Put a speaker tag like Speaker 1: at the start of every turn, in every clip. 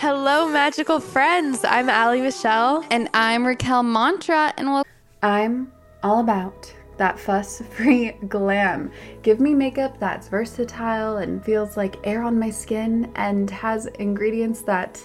Speaker 1: Hello, magical friends. I'm Allie Michelle.
Speaker 2: And I'm Raquel Mantra, and we'll.
Speaker 3: I'm all about that fuss free glam. Give me makeup that's versatile and feels like air on my skin and has ingredients that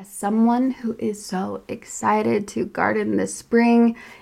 Speaker 3: As someone who is so excited to garden this spring,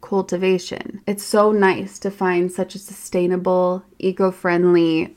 Speaker 3: cultivation. It's so nice to find such a sustainable, eco friendly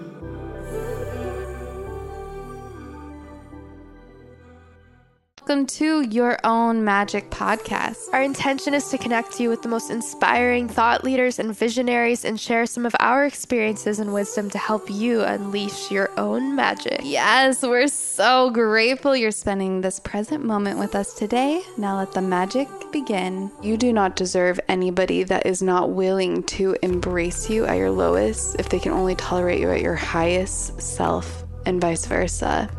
Speaker 2: Welcome to Your Own Magic podcast.
Speaker 1: Our intention is to connect you with the most inspiring thought leaders and visionaries and share some of our experiences and wisdom to help you unleash your own magic.
Speaker 2: Yes, we're so grateful you're spending this present moment with us today. Now let the magic begin.
Speaker 3: You do not deserve anybody that is not willing to embrace you at your lowest if they can only tolerate you at your highest self, and vice versa.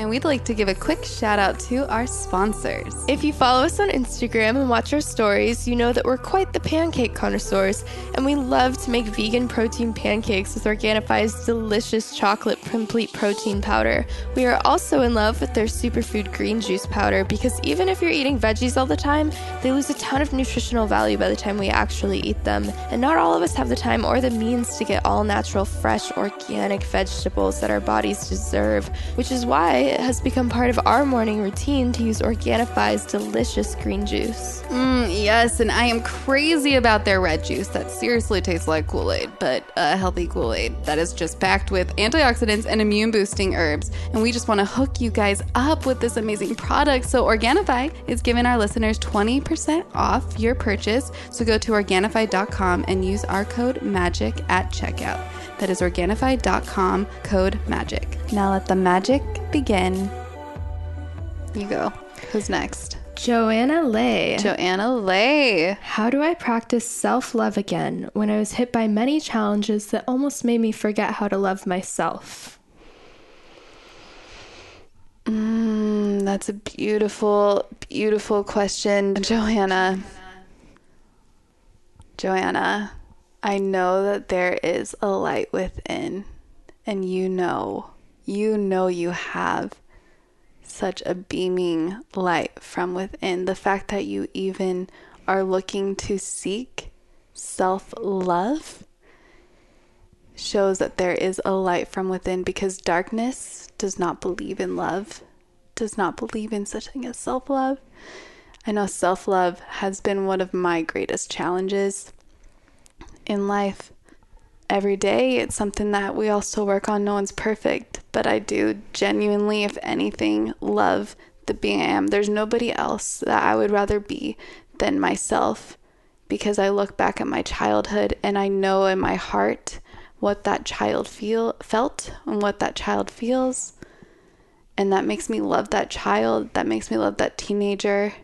Speaker 2: And we'd like to give a quick shout out to our sponsors.
Speaker 1: If you follow us on Instagram and watch our stories, you know that we're quite the pancake connoisseurs, and we love to make vegan protein pancakes with Organifi's delicious chocolate complete protein powder. We are also in love with their superfood green juice powder because even if you're eating veggies all the time, they lose a ton of nutritional value by the time we actually eat them. And not all of us have the time or the means to get all natural, fresh, organic vegetables that our bodies deserve, which is why it has become part of our morning routine to use Organifi's delicious green juice.
Speaker 2: Mm, yes, and I am crazy about their red juice that seriously tastes like Kool Aid, but a healthy Kool Aid that is just packed with antioxidants and immune boosting herbs. And we just want to hook you guys up with this amazing product. So, Organifi is giving our listeners 20% off your purchase. So, go to Organifi.com and use our code MAGIC at checkout. That is Organifi.com, code MAGIC. Now let the magic begin. You go. Who's next?
Speaker 1: Joanna Lay.
Speaker 2: Joanna Lay.
Speaker 1: How do I practice self love again when I was hit by many challenges that almost made me forget how to love myself?
Speaker 3: Mm, that's a beautiful, beautiful question, Joanna. Joanna, I know that there is a light within, and you know, you know you have such a beaming light from within. The fact that you even are looking to seek self love shows that there is a light from within because darkness does not believe in love, does not believe in such thing as self love. I know self love has been one of my greatest challenges in life. Every day, it's something that we all still work on. No one's perfect, but I do genuinely, if anything, love the being I am. There's nobody else that I would rather be than myself because I look back at my childhood and I know in my heart what that child feel felt and what that child feels and that makes me love that child that makes me love that teenager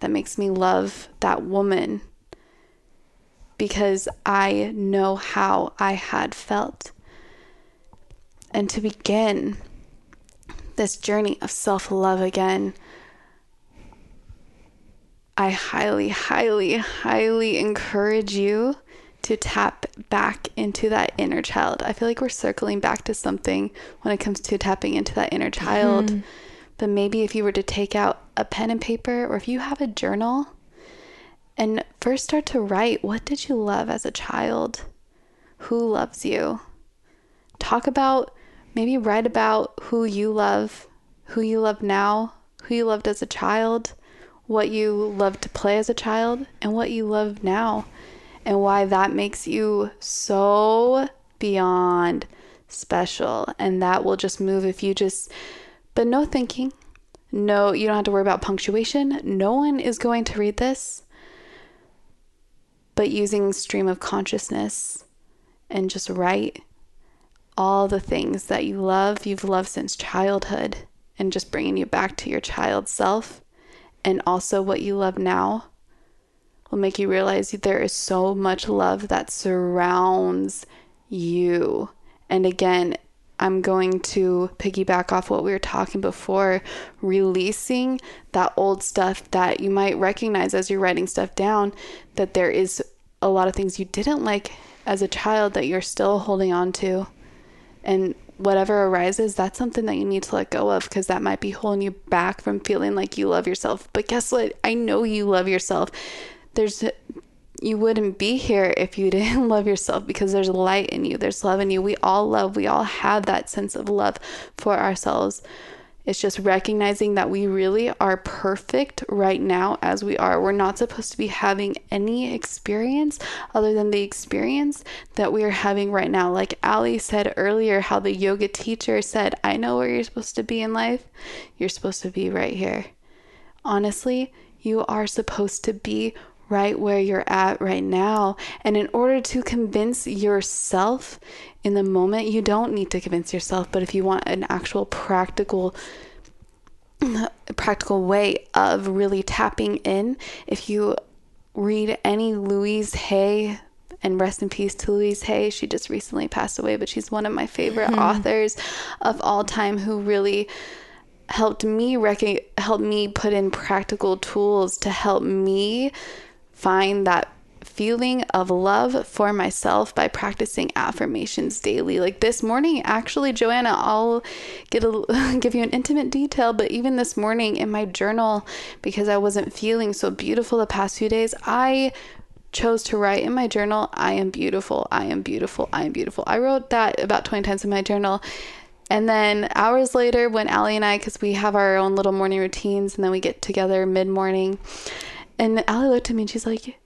Speaker 3: that makes me love that woman because I know how I had felt. And to begin this journey of self love again, I highly, highly, highly encourage you to tap back into that inner child. I feel like we're circling back to something when it comes to tapping into that inner child. Mm-hmm. But maybe if you were to take out a pen and paper, or if you have a journal, and first start to write what did you love as a child? Who loves you? Talk about, maybe write about who you love, who you love now, who you loved as a child, what you loved to play as a child, and what you love now, and why that makes you so beyond special. And that will just move if you just, but no thinking. No, you don't have to worry about punctuation. No one is going to read this but using stream of consciousness and just write all the things that you love, you've loved since childhood, and just bringing you back to your child self, and also what you love now will make you realize there is so much love that surrounds you. And again, I'm going to piggyback off what we were talking before, releasing that old stuff that you might recognize as you're writing stuff down, that there is a lot of things you didn't like as a child that you're still holding on to. And whatever arises, that's something that you need to let go of because that might be holding you back from feeling like you love yourself. But guess what? I know you love yourself. There's you wouldn't be here if you didn't love yourself because there's light in you, there's love in you. We all love, we all have that sense of love for ourselves. It's just recognizing that we really are perfect right now as we are. We're not supposed to be having any experience other than the experience that we are having right now. Like Allie said earlier, how the yoga teacher said, I know where you're supposed to be in life. You're supposed to be right here. Honestly, you are supposed to be right where you're at right now. And in order to convince yourself in the moment, you don't need to convince yourself, but if you want an actual practical practical way of really tapping in, if you read any Louise Hay and rest in peace to Louise Hay. She just recently passed away, but she's one of my favorite mm-hmm. authors of all time who really helped me rec- help me put in practical tools to help me find that feeling of love for myself by practicing affirmations daily. Like this morning, actually, Joanna, I'll get a, give you an intimate detail, but even this morning in my journal, because I wasn't feeling so beautiful the past few days, I chose to write in my journal, I am beautiful, I am beautiful, I am beautiful. I wrote that about 20 times in my journal. And then hours later, when Allie and I, because we have our own little morning routines and then we get together mid morning, and Allie looked at me and she's like,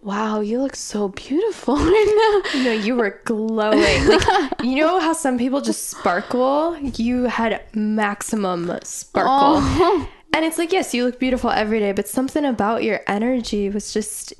Speaker 3: Wow, you look so beautiful right now.
Speaker 1: No, you were glowing. Like, you know how some people just sparkle? You had maximum sparkle. Oh. And it's like, yes, you look beautiful every day, but something about your energy was just,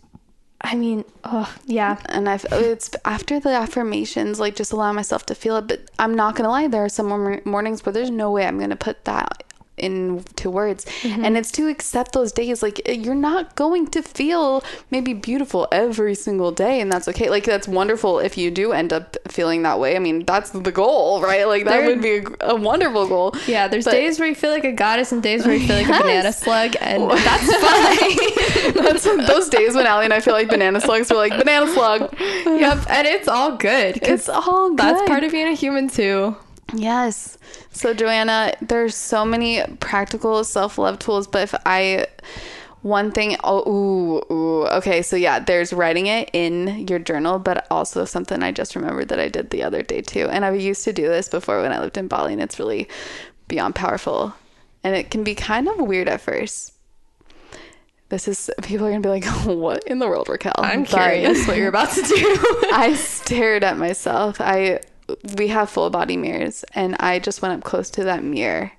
Speaker 1: I mean, oh, yeah.
Speaker 3: and I've it's after the affirmations, like just allow myself to feel it. But I'm not gonna lie, there are some mornings where there's no way I'm gonna put that into words, mm-hmm. and it's to accept those days. Like eh, you're not going to feel maybe beautiful every single day, and that's okay. Like that's wonderful if you do end up feeling that way. I mean, that's the goal, right? Like that
Speaker 1: There-
Speaker 3: would be a, a wonderful goal.
Speaker 1: Yeah, there's
Speaker 3: But-
Speaker 1: days where you feel like a goddess and days where you feel like a banana slug, and that's fine.
Speaker 3: That's those days when Allie and I feel like banana slugs. We're like banana slug.
Speaker 1: yep, and it's all good.
Speaker 3: It's all good.
Speaker 1: that's part of being a human too.
Speaker 3: Yes. So Joanna, there's so many practical self-love tools, but if I one thing oh ooh, ooh okay so yeah there's writing it in your journal but also something i just remembered that i did the other day too and i used to do this before when i lived in bali and it's really beyond powerful and it can be kind of weird at first this is people are gonna be like what in the world raquel
Speaker 1: I'm
Speaker 3: But-
Speaker 1: curious what you're about to do.
Speaker 3: I stared at myself. I we have full body mirrors and I just went up close to that mirror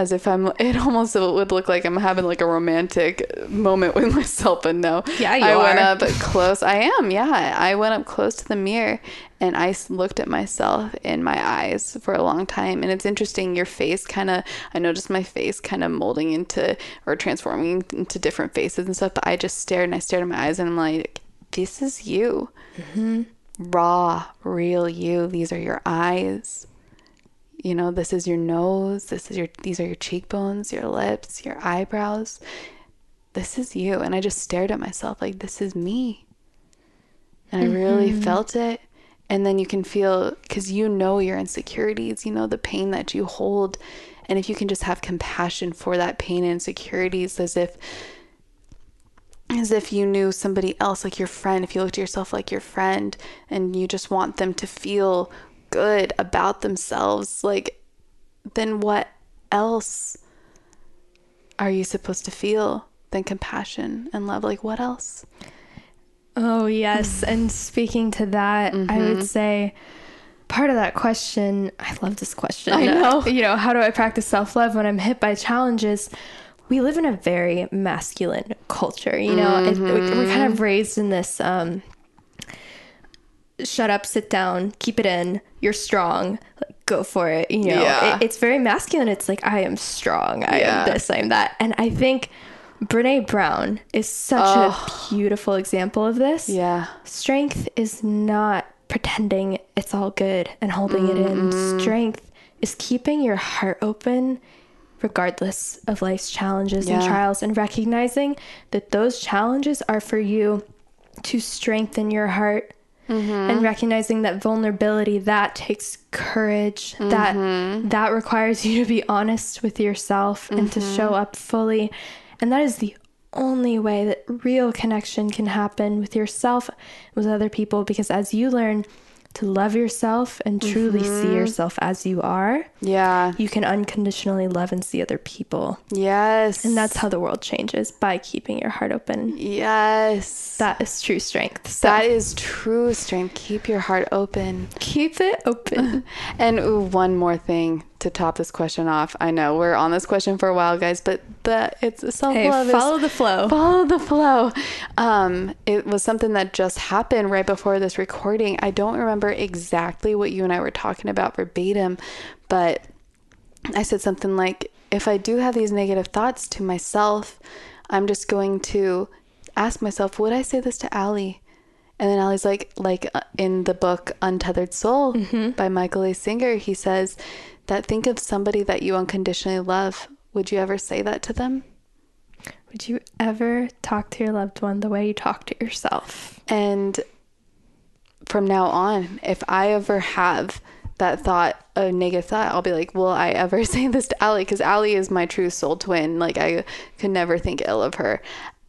Speaker 3: as if I'm it almost would look like I'm having like a romantic moment with myself and no.
Speaker 1: Yeah, you
Speaker 3: I went up close. I am. Yeah. I went up close to the mirror and I looked at myself in my eyes for a long time and it's interesting your face kind of I noticed my face kind of molding into or transforming into different faces and stuff but I just stared and I stared at my eyes and I'm like this is you mm-hmm. Raw, real you. These are your eyes. You know, this is your nose. This is your these are your cheekbones, your lips, your eyebrows. This is you. And I just stared at myself like this is me. And I really mm-hmm. felt it. And then you can feel cuz you know your insecurities, you know the pain that you hold. And if you can just have compassion for that pain and insecurities as if as if you knew somebody else like your friend if you looked at yourself like your friend and you just want them to feel good about themselves like then what else are you supposed to feel than compassion and love like what else
Speaker 1: Oh, yes. And speaking to that, I
Speaker 3: Mm-hmm.
Speaker 1: would say part of that question, I love this question.
Speaker 3: I know.
Speaker 1: You know, how do I practice self love when I'm hit by challenges? We live in a very masculine culture, you know, it, we- we're
Speaker 3: Mm-hmm.
Speaker 1: kind of raised in this um, shut up, sit down, keep it in, you're strong, like, go for it. You know,
Speaker 3: Yeah.
Speaker 1: it, it's very masculine. It's like, I am strong, I
Speaker 3: Yeah.
Speaker 1: am this, I am that. And I think Brene Brown is such a beautiful example of this.
Speaker 3: yeah
Speaker 1: Strength is not pretending it's all good and holding it in. Strength is keeping your heart open regardless of life's challenges and trials and recognizing that those challenges are for you to strengthen your heart mm-hmm. and recognizing that vulnerability that takes courage that mm-hmm. that requires you to be honest with yourself and to mm-hmm. show up fully. And that is the only way that real connection can happen with yourself with other people because as you learn to love yourself and truly see mm-hmm. yourself as you are,
Speaker 3: Yeah.
Speaker 1: you can unconditionally love and see other people.
Speaker 3: Yes.
Speaker 1: And that's how the world changes by keeping your heart open.
Speaker 3: yes.
Speaker 1: That is true strength. So
Speaker 3: that is true strength. Keep your heart open.
Speaker 1: keep it open.
Speaker 3: And ooh, one more thing to top this question off. I know we're on this question for a while, guys, but the it's self love.
Speaker 1: hey, follow the flow.
Speaker 3: follow the flow. Um, it was something that just happened right before this recording. I don't remember exactly what you and I were talking about verbatim, but I said something like, if I do have these negative thoughts to myself, I'm just going to ask myself, would I say this to Allie? And then Allie's like, like uh, in the book Untethered Soul by Michael A. Singer, he says that think of somebody that you unconditionally love. Would you ever say that to them?
Speaker 1: Would you ever talk to your loved one the way you talk to yourself?
Speaker 3: And from now on, if I ever have that thought, a negative thought, I'll be like, will I ever say this to Allie? Because Allie is my true soul twin. Like, I could never think ill of her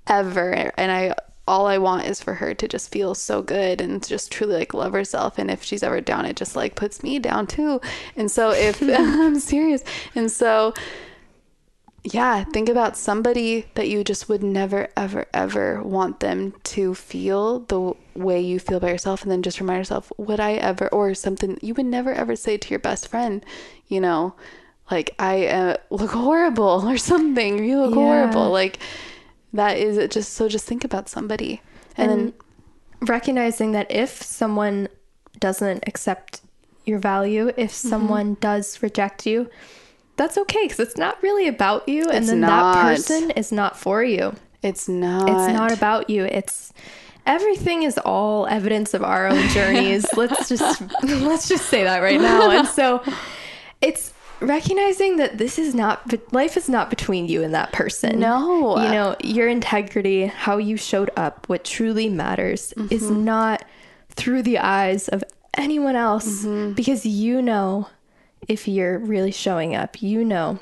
Speaker 3: ever. And I, all I want is for her to just feel so good and just truly like love herself. And if she's ever down, it just like puts me down too. And so, if I'm serious, and so, yeah, think about somebody that you just would never, ever, ever want them to feel the way you feel by yourself. And then just remind yourself, would I ever, or something you would never, ever say to your best friend, you know, like, I uh, look horrible or something. You look
Speaker 1: Yeah.
Speaker 3: horrible. Like, that is it. Just so just think about somebody. And, then,
Speaker 1: recognizing that if someone doesn't accept your value, if
Speaker 3: Mm-hmm.
Speaker 1: someone does reject you, that's okay because it's not really about you, and
Speaker 3: It's
Speaker 1: then
Speaker 3: not.
Speaker 1: that person is not for you.
Speaker 3: it's not.
Speaker 1: It's not about you. It's everything is all evidence of our own journeys. let's just let's just say that right now. And so it's recognizing that this is not life is not between you and that person.
Speaker 3: No.
Speaker 1: You know, your integrity, how you showed up, what truly matters is
Speaker 3: Mm-hmm.
Speaker 1: not through the eyes of anyone else
Speaker 3: Mm-hmm.
Speaker 1: because you know if you're really showing up. You know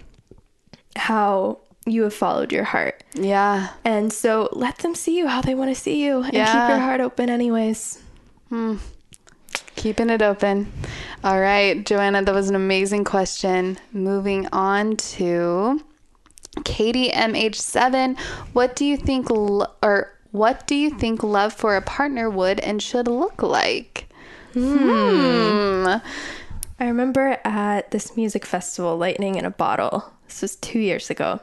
Speaker 1: how you have followed your heart.
Speaker 3: Yeah.
Speaker 1: And so let them see you how they want to see you and keep your heart open, anyways.
Speaker 3: Keeping it open. All right, Joanna, that was an amazing question. Moving on to Katie MH7. What do you think lo- or what do you think love for a partner would and should look like? Hmm.
Speaker 1: I remember at this music festival, Lightning in a Bottle. This was two years ago.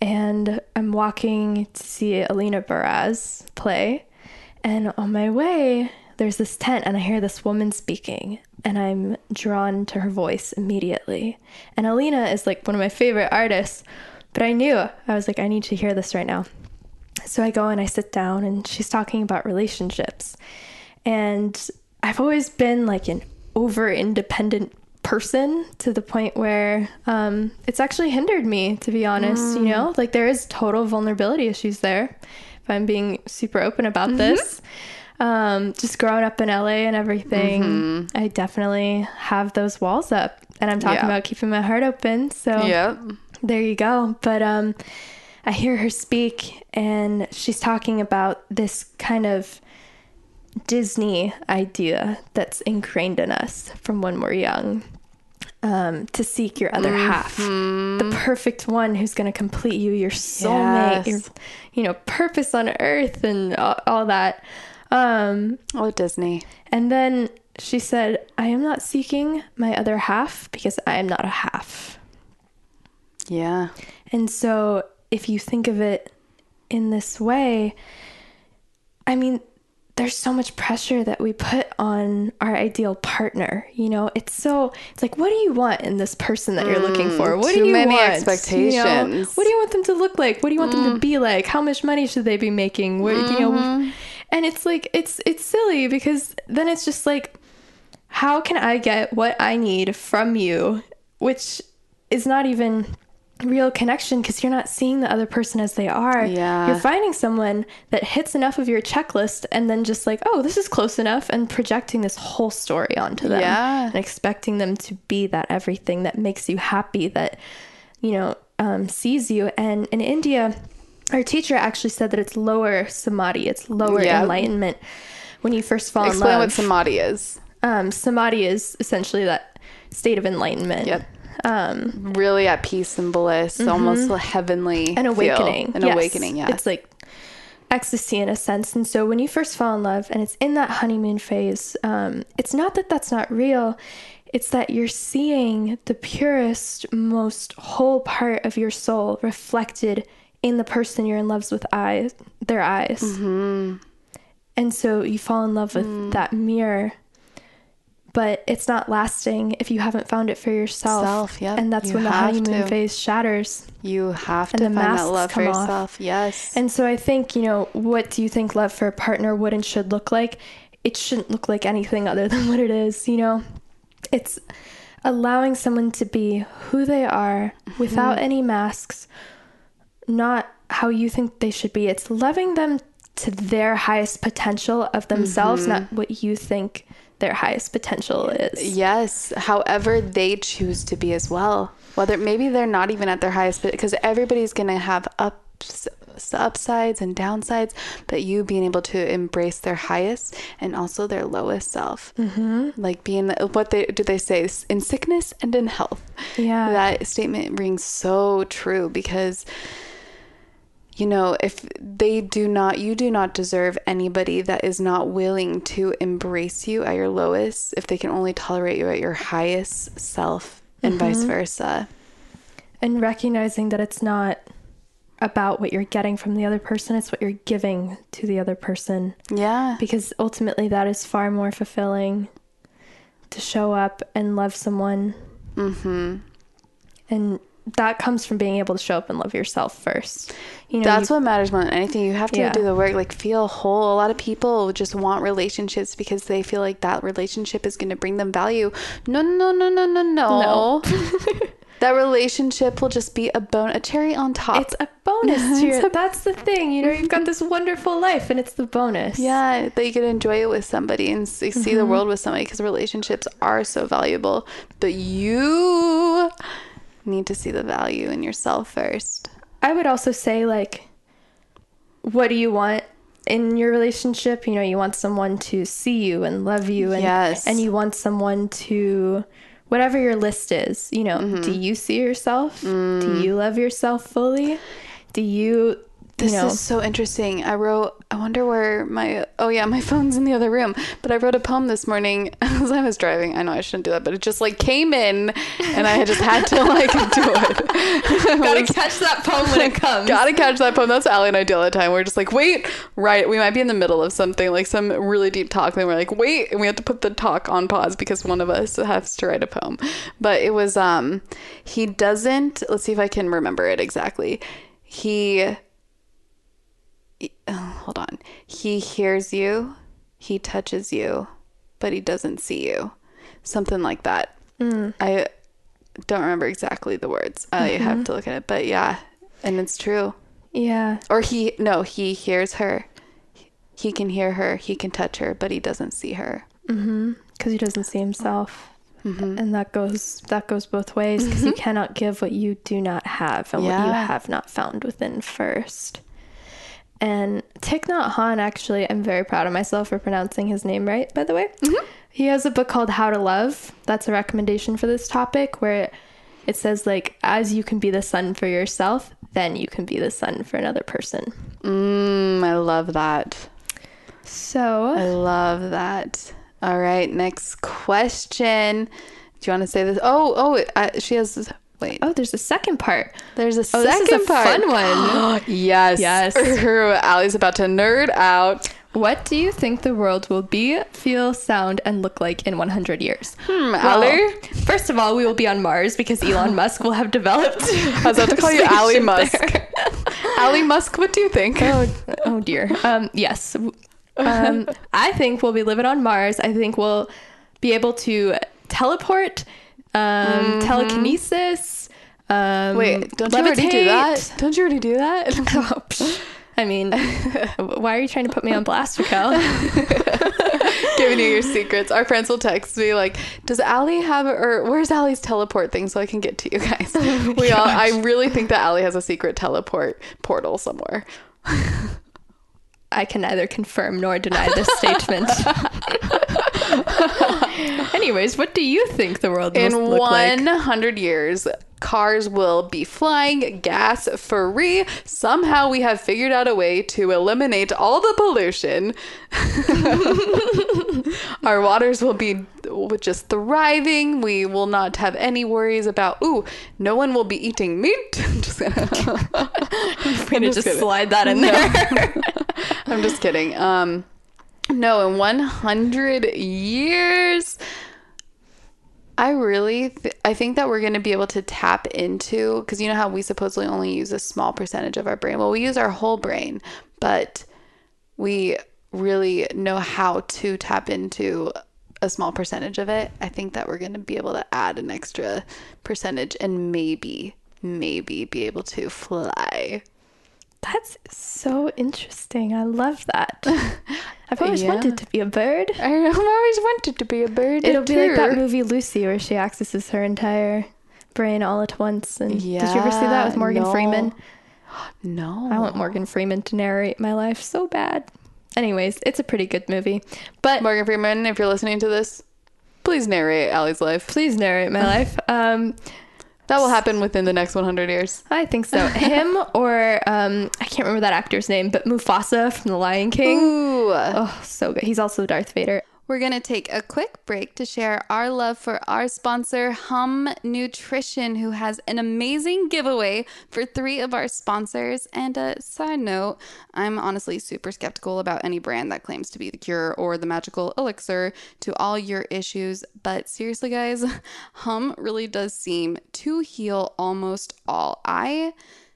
Speaker 1: And I'm walking to see Alina Baraz play. And on my way, there's this tent, and I hear this woman speaking. And I'm drawn to her voice immediately. And Alina is like one of my favorite artists. But I knew, I was like, I need to hear this right now. So I go and I sit down, and she's talking about relationships. And I've always been like an over independent person to the point where um, it's actually hindered me, to be honest. You know, like there is total vulnerability issues there. If I'm being super open about this, um, just growing up in LA and everything, I definitely have those walls up. And I'm talking
Speaker 3: Yeah.
Speaker 1: about keeping my heart open. So
Speaker 3: Yep.
Speaker 1: there you go. But um, I hear her speak, and she's talking about this kind of Disney idea that's ingrained in us from when we're young. Um, to seek your other half, the perfect one who's going to complete you, your soulmate,
Speaker 3: Yes.
Speaker 1: your, you know, purpose on earth, and all, all that. Um,
Speaker 3: Oh, Disney.
Speaker 1: and then she said, "I am not seeking my other half because I am not a half."
Speaker 3: Yeah.
Speaker 1: And so, if you think of it in this way, I mean, there's so much pressure that we put on our ideal partner. You know, it's so, it's like, what do you want in this person that you're looking for? What
Speaker 3: Mm,
Speaker 1: do you
Speaker 3: many
Speaker 1: want? You know,
Speaker 3: expectations.
Speaker 1: what do you want them to look like? What do you want
Speaker 3: Mm.
Speaker 1: them to be like? How much money should they be making? What, you
Speaker 3: Mm-hmm.
Speaker 1: know, and it's like, it's, it's silly because then it's just like, how can I get what I need from you, which is not even real connection because you're not seeing the other person as they are.
Speaker 3: Yeah.
Speaker 1: You're finding someone that hits enough of your checklist and then just like, oh, this is close enough and projecting this whole story onto them.
Speaker 3: Yeah.
Speaker 1: And expecting them to be that everything that makes you happy, that, you know, um, sees you. And in India, our teacher actually said that it's lower samadhi, it's lower
Speaker 3: Yeah.
Speaker 1: enlightenment when you first fall
Speaker 3: Explain
Speaker 1: in love.
Speaker 3: Explain what samadhi is.
Speaker 1: Um, samadhi is essentially that state of enlightenment.
Speaker 3: Yep.
Speaker 1: Um,
Speaker 3: Really at peace and bliss, almost a heavenly
Speaker 1: an
Speaker 3: feel.
Speaker 1: awakening.
Speaker 3: An
Speaker 1: Yes.
Speaker 3: awakening, yeah.
Speaker 1: It's like ecstasy in a sense. And so when you first fall in love and it's in that honeymoon phase, um, it's not that that's not real. It's that you're seeing the purest, most whole part of your soul reflected in the person you're in love with eyes, their eyes.
Speaker 3: Mm-hmm.
Speaker 1: And so you fall in love with
Speaker 3: Mm.
Speaker 1: that mirror. But it's not lasting if you haven't found it for yourself.
Speaker 3: Self, yep.
Speaker 1: And that's
Speaker 3: You
Speaker 1: when the honeymoon
Speaker 3: to.
Speaker 1: phase shatters.
Speaker 3: you have
Speaker 1: And
Speaker 3: to
Speaker 1: the
Speaker 3: find that love for
Speaker 1: come off.
Speaker 3: yourself. Yes.
Speaker 1: And so I think, you know, what do you think love for a partner would and should look like? It shouldn't look like anything other than what it is, you know? It's allowing someone to be who they are without any masks, not how you think they should be. It's loving them to their highest potential of themselves, not what you think their highest potential is.
Speaker 3: Yes, however they choose to be as well. Whether maybe they're not even at their highest, because everybody's gonna have ups, upsides and downsides. But you being able to embrace their highest and also their lowest self, mm-hmm. like being what they do they say in sickness and in health.
Speaker 1: Yeah.
Speaker 3: that statement rings so true because you know, if they do not, you do not deserve anybody that is not willing to embrace you at your lowest if they can only tolerate you at your highest self and vice versa.
Speaker 1: And recognizing that it's not about what you're getting from the other person, it's what you're giving to the other person.
Speaker 3: Yeah.
Speaker 1: because ultimately that is far more fulfilling to show up and love someone mm-hmm. and that comes from being able to show up and love yourself first you know
Speaker 3: That's
Speaker 1: you-
Speaker 3: what matters more than anything. You have to
Speaker 1: Yeah.
Speaker 3: do the work, like feel whole. A lot of people just want relationships because they feel like that relationship is going to bring them value. No, no, no, no, no, no. No. that relationship will just be a bone, a cherry on top.
Speaker 1: it's a bonus to your, that's the thing you know you've got this wonderful life and it's the bonus
Speaker 3: Yeah, that you can enjoy it with somebody and see, see the mm-hmm. world with somebody because relationships are so valuable. But you need to see the value in yourself first.
Speaker 1: i would also say like what do you want in your relationship you know you want someone to see you and love you and
Speaker 3: Yes.
Speaker 1: and you want someone to whatever your list is you know
Speaker 3: Mm-hmm.
Speaker 1: do you see yourself do you love yourself fully do you
Speaker 3: This
Speaker 1: know
Speaker 3: is so interesting. I wrote, I wonder where my, oh yeah, my phone's in the other room. But I wrote a poem this morning as I was driving. I know I shouldn't do that, but it just like came in and I just had to like do it.
Speaker 1: gotta catch that poem when it comes
Speaker 3: Gotta catch that poem. That's Allie and I do all the time. We're just like, wait, right. We might be in the middle of something, like some really deep talk. and we're like, wait, and we have to put the talk on pause because one of us has to write a poem. But it was, um, he doesn't, let's see if I can remember it exactly. He, oh, hold on. He hears you, he touches you, but he doesn't see you. Something like that. I don't remember exactly the words. I have to look at it, but yeah, and it's true.
Speaker 1: yeah
Speaker 3: Or he no, he hears her. He can hear her, he can touch her, but he doesn't see her. Mhm.
Speaker 1: because he doesn't see himself Mhm. and that goes that goes both ways because you cannot give what you do not have and what you have not found within first and Thich Nhat Hanh actually I'm very proud of myself for pronouncing his name right by the way he has a book called How to Love that's a recommendation for this topic where it, it says like as you can be the sun for yourself then you can be the sun for another person
Speaker 3: Mm, I love that.
Speaker 1: so
Speaker 3: I love that. All right, next question. Do you want to say this? Oh, oh, uh, she has. Wait,
Speaker 1: oh there's a second part
Speaker 3: there's a
Speaker 1: oh
Speaker 3: second
Speaker 1: this is a
Speaker 3: part.
Speaker 1: fun one
Speaker 3: yes,
Speaker 1: Yes.
Speaker 3: Allie's about to nerd out.
Speaker 1: What do you think the world will be, feel, sound, and look like in 100 years?
Speaker 3: Hmm,
Speaker 1: Well,
Speaker 3: Allie.
Speaker 1: first of all, we will be on Mars because Elon Musk will have developed.
Speaker 3: I was about to call you Allie Musk. Allie Musk, what do you think?
Speaker 1: oh, oh dear. Um, yes. Um, I think we'll be living on Mars. I think we'll be able to teleport, um, telekinesis. Um,
Speaker 3: Mm-hmm. Wait, don't you already do that? Don't you already do that?
Speaker 1: Oh. I mean, why are you trying to put me on blast, Raquel?
Speaker 3: Giving you your secrets. Our friends will text me like, "Does Allie have or where's Allie's teleport thing so I can get to you guys?" we all. I really think that Allie has a secret teleport portal somewhere.
Speaker 1: I can neither confirm nor deny this statement. Anyways, what do you think the world
Speaker 3: In
Speaker 1: will look like?
Speaker 3: 100 years, cars will be flying gas free. Somehow we have figured out a way to eliminate all the pollution. Our waters will be just thriving. We will not have any worries about, ooh, no one will be eating meat. just
Speaker 1: We're gonna
Speaker 3: I'm
Speaker 1: just,
Speaker 3: just kidding.
Speaker 1: slide that in there.
Speaker 3: I'm just kidding. Um, no, in 100 years, I really, th- I think that we're going to be able to tap into, because you know how we supposedly only use a small percentage of our brain. Well, we use our whole brain, but we really know how to tap into a small percentage of it. I think that we're going to be able to add an extra percentage and maybe, maybe be able to fly.
Speaker 1: That's so interesting. I love that. I've always
Speaker 3: Yeah.
Speaker 1: wanted to be a bird.
Speaker 3: I have always wanted to be a bird.
Speaker 1: It'll be like that movie Lucy where she accesses her entire brain all at once. And did you ever see that with Morgan
Speaker 3: no.
Speaker 1: Freeman?
Speaker 3: No.
Speaker 1: I want Morgan Freeman to narrate my life so bad. Anyways, it's a pretty good movie. But
Speaker 3: Morgan Freeman, if you're listening to this, please narrate Allie's life.
Speaker 1: please narrate my life. Um,
Speaker 3: That will happen within the next 100 years.
Speaker 1: I think so. Him or um, I can't remember that actor's name, but Mufasa from The Lion King.
Speaker 3: Ooh.
Speaker 1: Oh, so good. He's also Darth Vader.
Speaker 3: We're going to take a quick break to share our love for our sponsor, Hum Nutrition, who has an amazing giveaway for three of our sponsors. And a side note, I'm honestly super skeptical about any brand that claims to be the cure or the magical elixir to all your issues. But seriously, guys, Hum really does seem to heal almost all. I.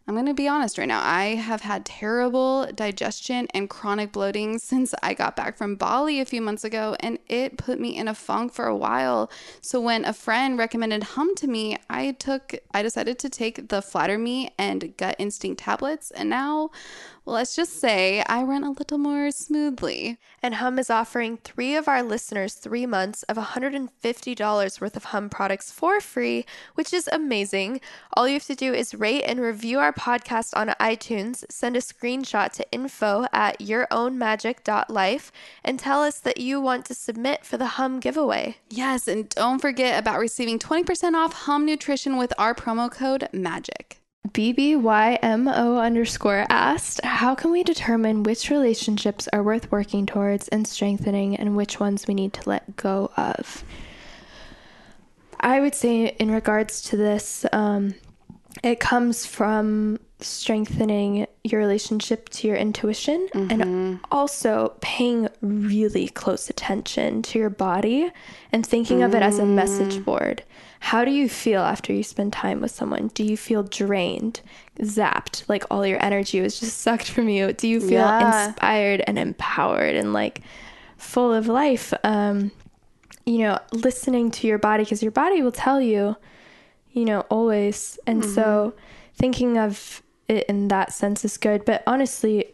Speaker 3: I'm going to be honest right now. I have had terrible digestion and chronic bloating since I got back from Bali a few months ago, and it put me in a funk for a while. So when a friend recommended Hum to me, I took I decided to take the Flatter Me and Gut Instinct tablets, and now well, let's just say I run a little more smoothly.
Speaker 1: And Hum is offering three of our listeners three months of $150 worth of Hum products for free, which is amazing. All you have to do is rate and review our podcast on iTunes, send a screenshot to info at yourownmagic.life, and tell us that you want to submit for the Hum giveaway.
Speaker 3: Yes, and don't forget about receiving 20% off Hum Nutrition with our promo code MAGIC.
Speaker 1: BBYMO underscore asked, How can we determine which relationships are worth working towards and strengthening and which ones we need to let go of? I would say, in regards to this, um, it comes from strengthening your relationship to your intuition and also paying really close attention to your body and thinking of it as a message board. How do you feel after you spend time with someone? Do you feel drained, zapped, like all your energy was just sucked from you? Do you feel
Speaker 3: Yeah.
Speaker 1: inspired and empowered and like full of life? Um, you know, listening to your body because your body will tell you, you know, always. And so thinking of it in that sense is good. But honestly,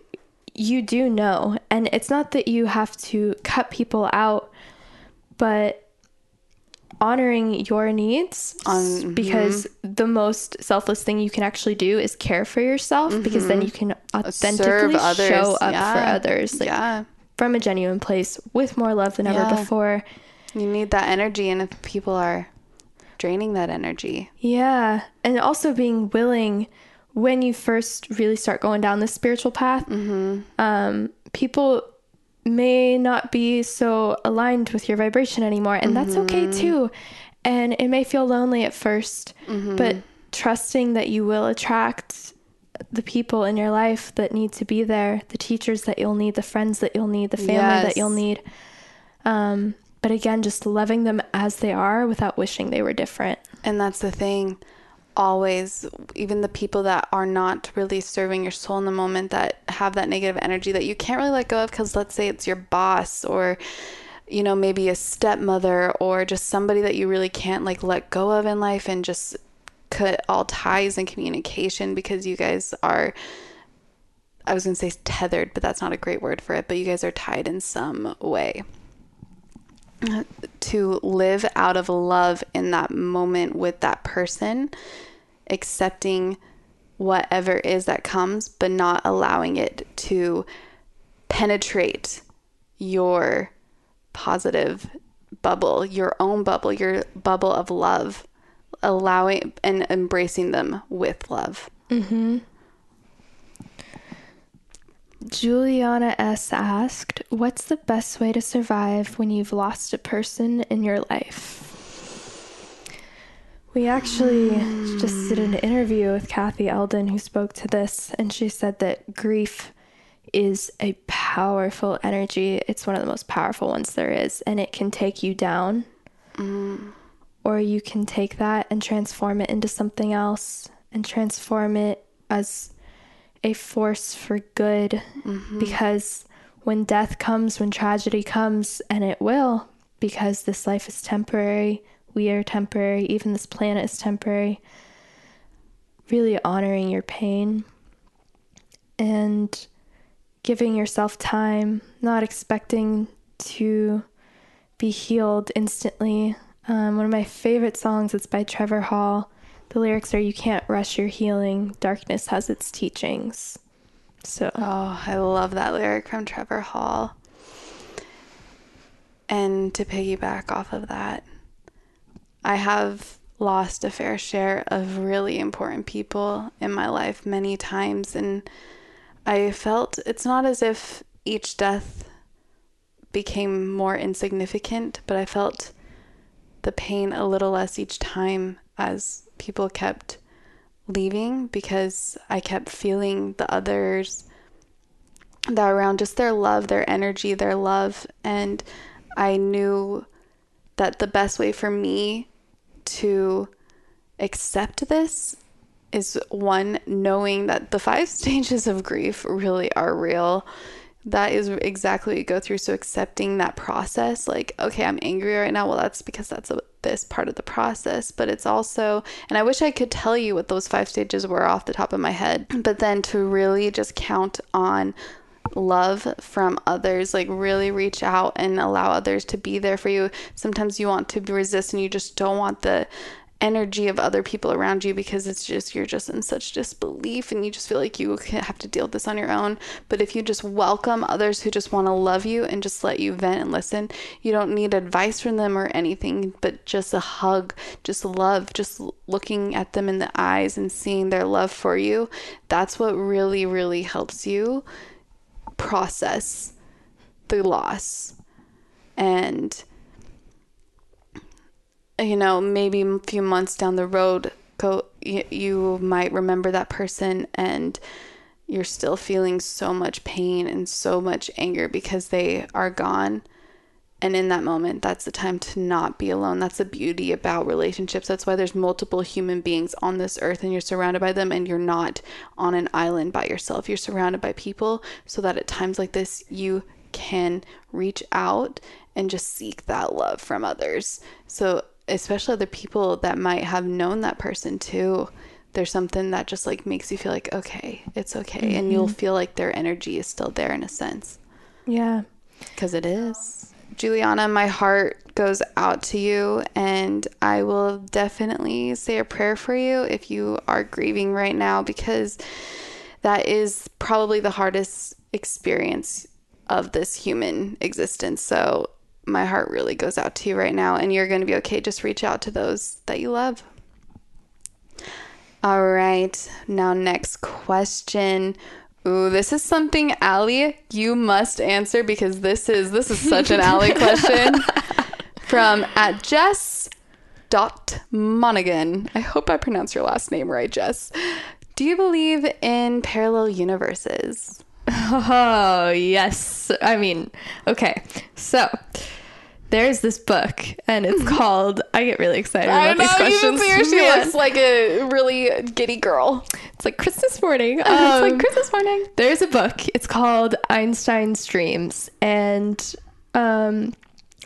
Speaker 1: you do know. And it's not that you have to cut people out, but honoring your needs
Speaker 3: On- mm-hmm.
Speaker 1: because the most selfless thing you can actually do is care for yourself mm-hmm. because then you can authentically show up for others like
Speaker 3: yeah.
Speaker 1: from a genuine place with more love than ever before.
Speaker 3: You need that energy, and if people are draining that energy,
Speaker 1: Yeah. And also being willing when you first really start going down this spiritual path, mm-hmm. um, people may not be so aligned with your vibration anymore. And that's okay too. And it may feel lonely at 1st but trusting that you will attract the people in your life that need to be there, the teachers that you'll need, the friends that you'll need, the family
Speaker 3: Yes.
Speaker 1: that you'll need. Um, but again, just loving them as they are without wishing they were different.
Speaker 3: and that's the thing. Always, even the people that are not really serving your soul in the moment, that have that negative energy that you can't really let go of, because let's say it's your boss or you know maybe a stepmother or just somebody that you really can't like let go of in life and just cut all ties and communication because you guys are I was going to say tethered, but that's not a great word for it, but you guys are tied in some way. To live out of love in that moment with that person, accepting whatever is that comes, but not allowing it to penetrate your positive bubble, your own bubble, your bubble of love, allowing and embracing them with love. Mm-hmm.
Speaker 1: Juliana S. asked, What's the best way to survive when you've lost a person in your life? We actually just did an interview with Kathy Eldon who spoke to this, and she said that grief is a powerful energy. It's one of the most powerful ones there is, and it can take you down. Mm. Or you can take that and transform it into something else and transform it as a force for good because when death comes, when tragedy comes, and it will, because this life is temporary, we are temporary, even this planet is temporary, really honoring your pain and giving yourself time, not expecting to be healed instantly. Um, one of my favorite songs, it's by Trevor Hall. The lyrics are You can't rush your healing, darkness has its teachings. So,
Speaker 3: Oh, I love that lyric from Trevor Hall. And to piggyback off of that, I have lost a fair share of really important people in my life many times. And I felt it's not as if each death became more insignificant, but I felt the pain a little less each time as people kept leaving because I kept feeling the others that around just their love, their energy, their love. And I knew that the best way for me to accept this is one, knowing that the five stages of grief really are real. That is exactly what you go through. So accepting that process, like, okay, I'm angry right now. Well, that's because that's a, this part of the process. But it's also, and I wish I could tell you what those five stages were off the top of my head. But then to really just count on love from others like really reach out and allow others to be there for you sometimes you want to resist and you just don't want the energy of other people around you because it's just you're just in such disbelief and you just feel like you have to deal with this on your own. But if you just welcome others who just want to love you and just let you vent and listen you don't need advice from them or anything but just a hug just love just looking at them in the eyes and seeing their love for you that's what really really helps you process the loss. And you know maybe a few months down the road go you, you might remember that person and you're still feeling so much pain and so much anger because they are gone. And in that moment that's the time to not be alone. That's the beauty about relationships. That's why there's multiple human beings on this earth and you're surrounded by them and you're not on an island by yourself. You're surrounded by people so that at times like this you can reach out and just seek that love from others. So especially other people that might have known that person too there's something that just like makes you feel like okay it's okay and you'll mm-hmm. feel like their energy is still there in a sense
Speaker 1: yeah.
Speaker 3: because it is. Juliana, my heart goes out to you, and I will definitely say a prayer for you if you are grieving right now because that is probably the hardest experience of this human existence. So, my heart really goes out to you right now, and you're going to be okay. Just reach out to those that you love. All right, now, next question. Ooh, this is something Allie you must answer because this is this is such an Allie question from at Jess dot Monaghan. I hope I pronounced your last name right, Jess. Do you believe in parallel universes?
Speaker 1: Oh, yes. I mean, okay. So, there's this book, and it's called. I get really excited about these questions.
Speaker 3: she
Speaker 1: Man.
Speaker 3: looks like a really giddy girl.
Speaker 1: It's like Christmas morning.
Speaker 3: it's
Speaker 1: Um,
Speaker 3: like Christmas morning.
Speaker 1: there's a book. It's called Einstein's Dreams, and um,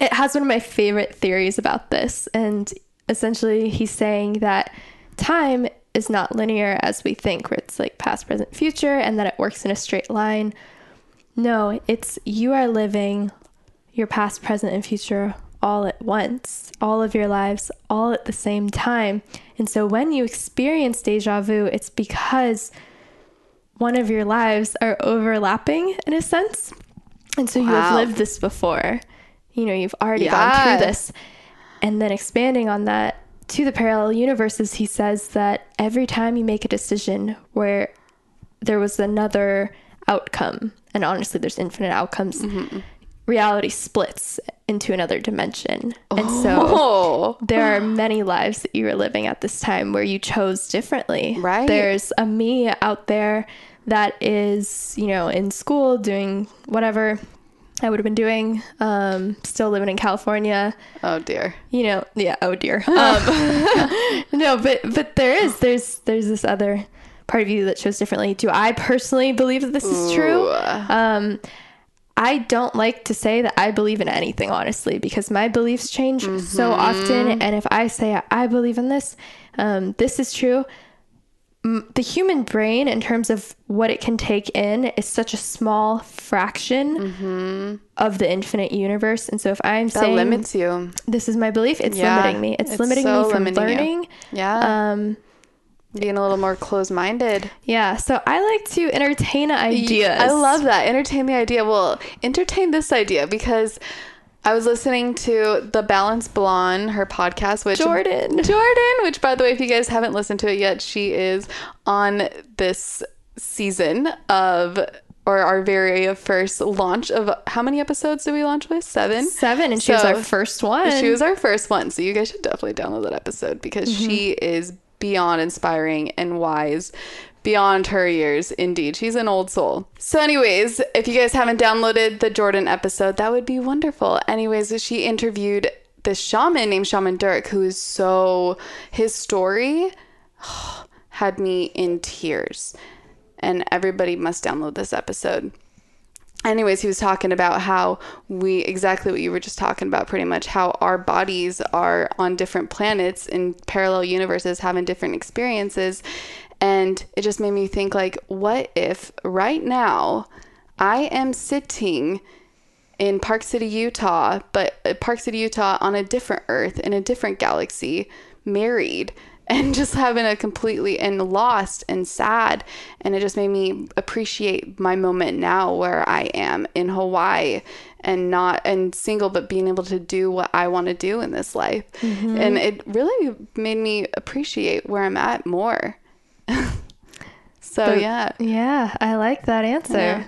Speaker 1: it has one of my favorite theories about this. And essentially, he's saying that time is not linear as we think, where it's like past, present, future, and that it works in a straight line. No, it's you are living your past, present, and future all at once, all of your lives, all at the same time. And so when you experience deja vu, it's because one of your lives are overlapping in a sense. And so you have lived this before. you know, you've already gone through this. And then expanding on that to the parallel universes, he says that every time you make a decision where there was another outcome, and honestly, there's infinite outcomes, mm-hmm. reality splits into another dimension. And so
Speaker 3: Oh.
Speaker 1: there are many lives that you are living at this time where you chose differently.
Speaker 3: Right.
Speaker 1: There's a me out there that is, you know, in school doing whatever I would have been doing, um, still living in California.
Speaker 3: Oh dear.
Speaker 1: You know, yeah, oh dear. Um, no, but but there is there's there's this other part of you that shows differently. Do I personally believe that this is true? Um, I don't like to say that I believe in anything, honestly, because my beliefs change so often. And if I say I believe in this, um, this is true. The human brain, in terms of what it can take in, is such a small fraction of the infinite universe. And so, if I'm
Speaker 3: That
Speaker 1: saying
Speaker 3: limits you.
Speaker 1: this is my belief, it's
Speaker 3: Yeah,
Speaker 1: limiting me. It's,
Speaker 3: it's
Speaker 1: limiting
Speaker 3: so
Speaker 1: me from
Speaker 3: limiting you.
Speaker 1: learning.
Speaker 3: Yeah.
Speaker 1: Um,
Speaker 3: Being a little more closed minded.
Speaker 1: yeah. So I like to entertain ideas.
Speaker 3: I love that. Entertain the idea. Well, entertain this idea because I was listening to the Balanced Blonde, her podcast, which
Speaker 1: Jordan.
Speaker 3: Jordan, which by the way, if you guys haven't listened to it yet, she is on this season of or our very first launch of how many episodes did we launch with? Seven.
Speaker 1: seven, and she was our first one.
Speaker 3: She was our first one, so you guys should definitely download that episode because mm-hmm. she is beyond inspiring and wise beyond her years. Indeed, she's an old soul. So, anyways, if you guys haven't downloaded the Jordan episode, that would be wonderful. Anyways, she interviewed this shaman named Shaman Durek, who is so his story had me in tears. And everybody must download this episode anyways he was talking about how we exactly what you were just talking about pretty much how our bodies are on different planets in parallel universes having different experiences and it just made me think like what if right now i am sitting in Park City, Utah, but uh, Park City, Utah on a different Earth in a different galaxy, married and just having a completely and lost and sad. And it just made me appreciate my moment now where I am in Hawaii and not and single, but being able to do what I want to do in this life. And it really made me appreciate where I'm at more. So, yeah.
Speaker 1: Yeah, I like that answer.
Speaker 3: Yeah.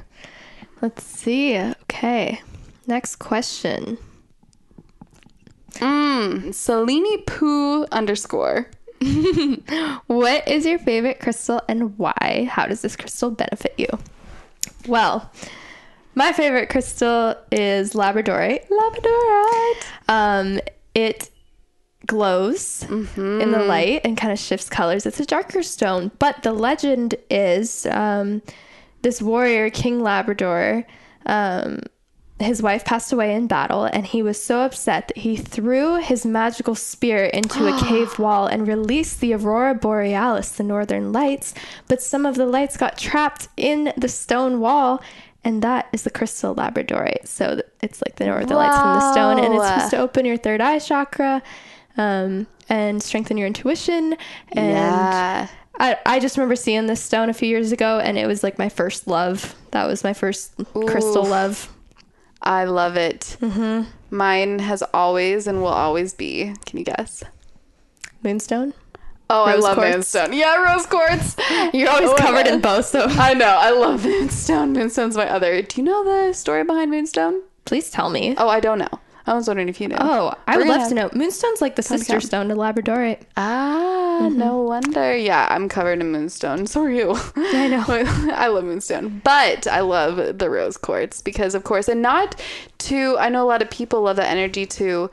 Speaker 1: Let's see. Okay. Next question.
Speaker 3: Mm, Selene Poo underscore.
Speaker 1: What is your favorite crystal and why? How does this crystal benefit you? Well, my favorite crystal is Labradorite. Labradorite. Um, it glows in the light and kind of shifts colors. It's a darker stone, but the legend is um, this warrior, King Labrador. Um, his wife passed away in battle, and he was so upset that he threw his magical spear into a cave wall and released the aurora borealis, the northern lights. But some of the lights got trapped in the stone wall, and that is the crystal labradorite. So it's like the northern lights from the stone, and it's
Speaker 3: Wow.
Speaker 1: supposed to open your third eye chakra um, and strengthen your intuition. And
Speaker 3: Yeah.
Speaker 1: I, I just remember seeing this stone a few years ago, and it was like my first love. That was my first crystal love.
Speaker 3: I love it. Mm-hmm. Mine has always and will always be. Can you guess?
Speaker 1: Moonstone.
Speaker 3: Oh, I love
Speaker 1: quartz?
Speaker 3: moonstone. Yeah, rose quartz.
Speaker 1: You're always
Speaker 3: Oh,
Speaker 1: covered in both, so
Speaker 3: I know. I love moonstone. Moonstone's my other. Do you know the story behind moonstone?
Speaker 1: please tell me.
Speaker 3: Oh, I don't know. I was wondering if you know.
Speaker 1: Oh, I
Speaker 3: We're
Speaker 1: would love to know. Moonstone's like the sister
Speaker 3: come.
Speaker 1: stone to Labradorite.
Speaker 3: Ah, no wonder. Yeah, I'm covered in moonstone. So are you.
Speaker 1: I know.
Speaker 3: I love moonstone, but I love the rose quartz because, of course, and not to. I know a lot of people love that energy to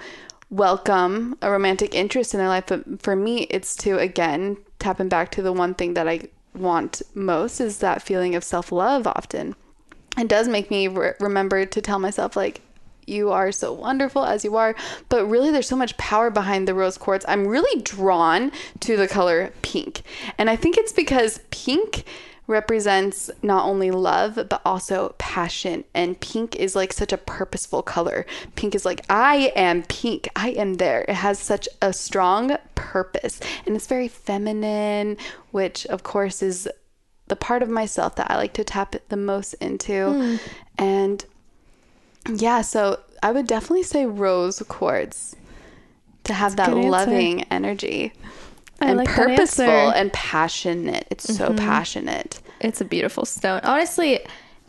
Speaker 3: welcome a romantic interest in their life, but for me, it's to again tapping back to the one thing that I want most is that feeling of self love. Often, it does make me re- remember to tell myself like you are so wonderful as you are but really there's so much power behind the rose quartz. I'm really drawn to the color pink. And i think it's because pink represents not only love but also passion. And pink is like such a purposeful color. Pink is like i am pink. I am there. It has such a strong purpose. And it's very feminine which of course is the part of myself that I like to tap the most into. Hmm. And yeah, so I would definitely say rose quartz to have that
Speaker 1: good answer.
Speaker 3: loving energy
Speaker 1: I
Speaker 3: and
Speaker 1: like
Speaker 3: purposeful and passionate. It's so passionate.
Speaker 1: It's a beautiful stone. Honestly,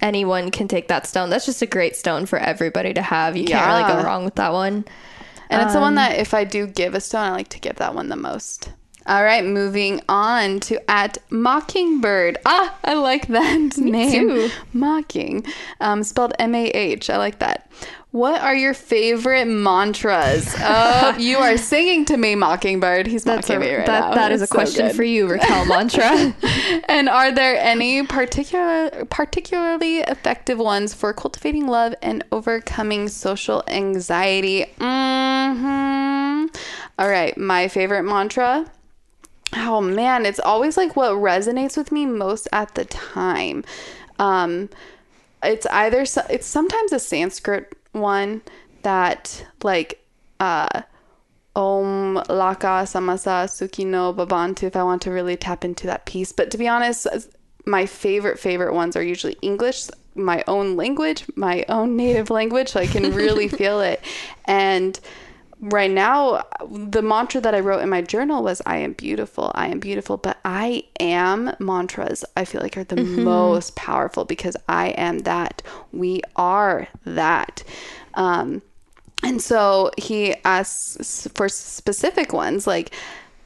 Speaker 1: anyone can take that stone. That's just a great stone for everybody to have. You can't really go wrong with that one.
Speaker 3: And it's the one
Speaker 1: Um,
Speaker 3: that if I do give a stone, I like to give that one the most. All right, moving on to at Mockingbird. Ah, I like that name.
Speaker 1: too.
Speaker 3: Mocking, um, spelled M A H. I like that. What are your favorite mantras? Oh, you are singing to me, Mockingbird. He's
Speaker 1: That's
Speaker 3: mocking
Speaker 1: a,
Speaker 3: me right
Speaker 1: that,
Speaker 3: now.
Speaker 1: that is a
Speaker 3: so
Speaker 1: question
Speaker 3: good.
Speaker 1: for you, Raquel Mantra.
Speaker 3: And are there any particular particularly effective ones for cultivating love and overcoming social anxiety? hmm All right, my favorite mantra. Oh man, it's always like what resonates with me most at the time. Um it's either so- it's sometimes a Sanskrit one that like uh Om Lokah Samastah Sukhino Bhavantu if I want to really tap into that piece. But to be honest, my favorite favorite ones are usually English, my own language, my own native language, so I can really feel it. And right now the mantra that I wrote in my journal was I am beautiful, I am beautiful, but I am mantras I feel like are the most powerful because I am that. We are that. Um and so he asks for specific ones like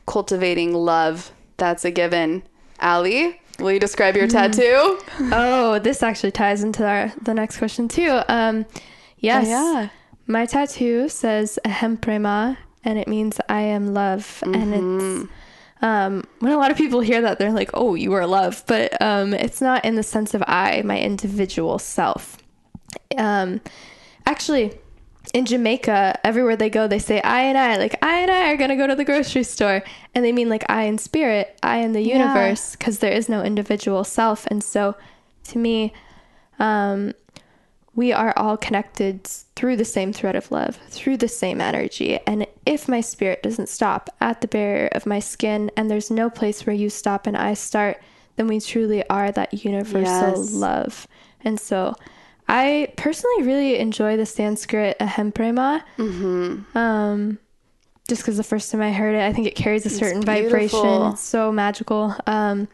Speaker 3: cultivating love. That's a given. Allie, will you describe your tattoo?
Speaker 1: oh, this actually ties into our, the next question too. Um, yes,
Speaker 3: yeah.
Speaker 1: My tattoo says aham prema, and it means I am love, and it's um, when a lot of people hear that, they're like, "Oh, you are love," but um, it's not in the sense of I, my individual self. Um, actually, in Jamaica, everywhere they go, they say I and I, like I and I are gonna go to the grocery store, and they mean like I in spirit, I in the universe, because there is no individual self, and so to me, um, we are all connected through the same thread of love, through the same energy. And if my spirit doesn't stop at the barrier of my skin, and there's no place where you stop and I start, then we truly are that universal
Speaker 3: Yes.
Speaker 1: love. And so I personally really enjoy the Sanskrit aham prema. Mm-hmm. Um, just because the first time I heard it, I think it carries a certain vibration. It's so magical. Um,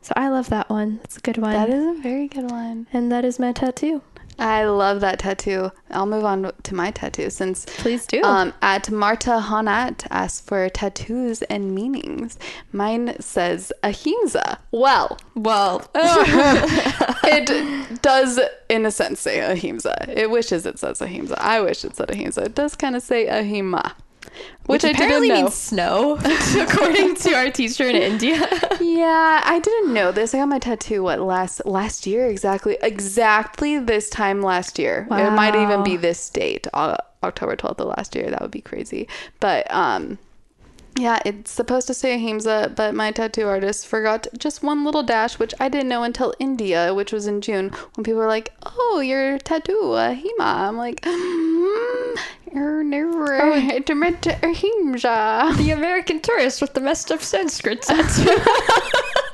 Speaker 1: so I love that one. It's a good one.
Speaker 3: That is a very good one.
Speaker 1: and that is my tattoo.
Speaker 3: I love that tattoo. I'll move on to my tattoo since
Speaker 1: Please do.
Speaker 3: Um, at Marta Honat asks for tattoos and meanings. Mine says ahimsa. Well,
Speaker 1: well,
Speaker 3: it does, in a sense, say ahimsa. It wishes it says ahimsa. I wish it said ahimsa. It does kind of say ahima, which, I
Speaker 1: apparently
Speaker 3: didn't know.
Speaker 1: means snow, according to our teacher in India.
Speaker 3: Yeah, I didn't know this. I got my tattoo what last last year exactly exactly this time last year. It might even be this date, uh, October 12th of last year. That would be crazy. But um yeah, it's supposed to say ahimsa, but my tattoo artist forgot just one little dash, which I didn't know until India, which was in June, when people were like, "Oh, your tattoo, ahima." I'm like, mm, "You're never it meant to ahimsa."
Speaker 1: the American tourist with the messed up Sanskrit tattoo.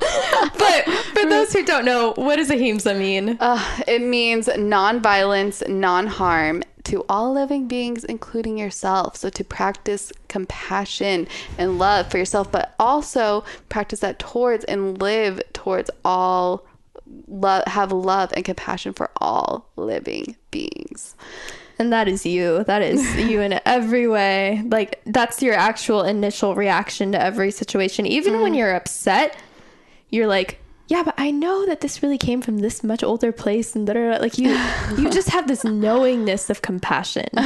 Speaker 1: but for those who don't know, what does ahimsa mean?
Speaker 3: Uh, it means non-violence, non-harm to all living beings, including yourself. So to practice compassion and love for yourself, but also practice that towards and live towards all love, have love and compassion for all living beings.
Speaker 1: And that is you. That is you in every way. Like that's your actual initial reaction to every situation. Even when you're upset, you're like, yeah, but I know that this really came from this much older place, and da, da, da." like you, you just have this knowingness of compassion.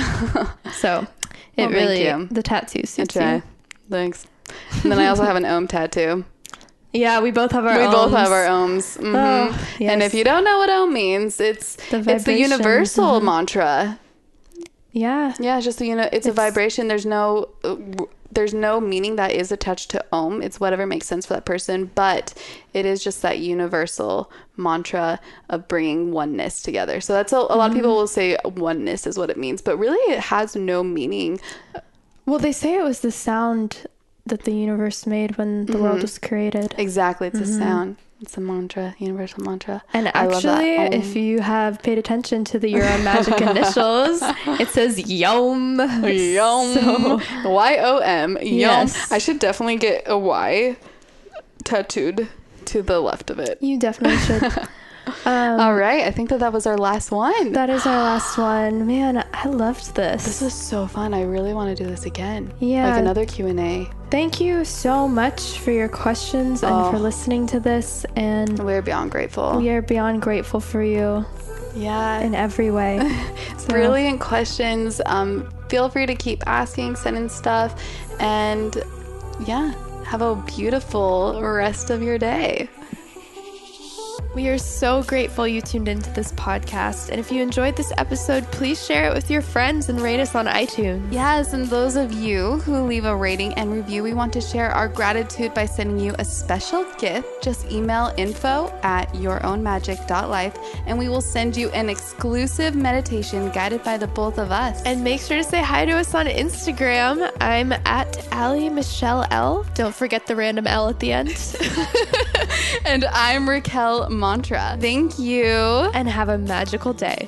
Speaker 1: So it
Speaker 3: Well,
Speaker 1: really the tattoo suits you.
Speaker 3: thanks. And then I also have an Om tattoo.
Speaker 1: Yeah, we both have our.
Speaker 3: We both have our Oms. Mhm.
Speaker 1: Oh,
Speaker 3: And if you don't know what Om means, it's
Speaker 1: The
Speaker 3: it's the universal mantra.
Speaker 1: Yeah.
Speaker 3: Yeah, just so you know, it's, a vibration. There's no, uh, there's no meaning that is attached to Om. It's whatever makes sense for that person, but it is just that universal mantra of bringing oneness together. So that's a, a lot of
Speaker 1: Mm-hmm.
Speaker 3: people will say oneness is what it means, but really it has no meaning.
Speaker 1: Well, they say it was the sound that the universe made when the
Speaker 3: Mm-hmm.
Speaker 1: world was created.
Speaker 3: Exactly, it's
Speaker 1: Mm-hmm.
Speaker 3: a sound. It's a mantra, universal mantra.
Speaker 1: And
Speaker 3: I love that.
Speaker 1: actually,
Speaker 3: Um,
Speaker 1: if you have paid attention to the Own Magic initials, it says Yom.
Speaker 3: Yom.
Speaker 1: So-
Speaker 3: Y O M. Yum.
Speaker 1: Yes.
Speaker 3: I should definitely get a Y tattooed to the left of it.
Speaker 1: you definitely should. Um,
Speaker 3: All right. I think that that was our last one.
Speaker 1: that is our last one. Man, I loved this.
Speaker 3: this was so fun. I really want to do this again.
Speaker 1: Yeah.
Speaker 3: Like another Q&A.
Speaker 1: Thank you so much for your questions and
Speaker 3: Oh.
Speaker 1: for listening to this. And
Speaker 3: We're beyond grateful.
Speaker 1: we are beyond grateful for you
Speaker 3: yeah.
Speaker 1: in every way. So-
Speaker 3: Brilliant questions. Um, feel free to keep asking, sending stuff, and yeah, have a beautiful rest of your day.
Speaker 1: We are so grateful you tuned into this podcast. And if you enjoyed this episode, please share it with your friends and rate us on iTunes.
Speaker 2: Yes, and those of you who leave a rating and review, we want to share our gratitude by sending you a special gift. Just email info at yourownmagic.life and we will send you an exclusive meditation guided by the both of us.
Speaker 1: And make sure to say hi to us on Instagram. I'm at Allie Michelle L. Don't forget the random L at the end.
Speaker 2: and I'm Raquel Mantra. Thank you.
Speaker 1: and have a magical day.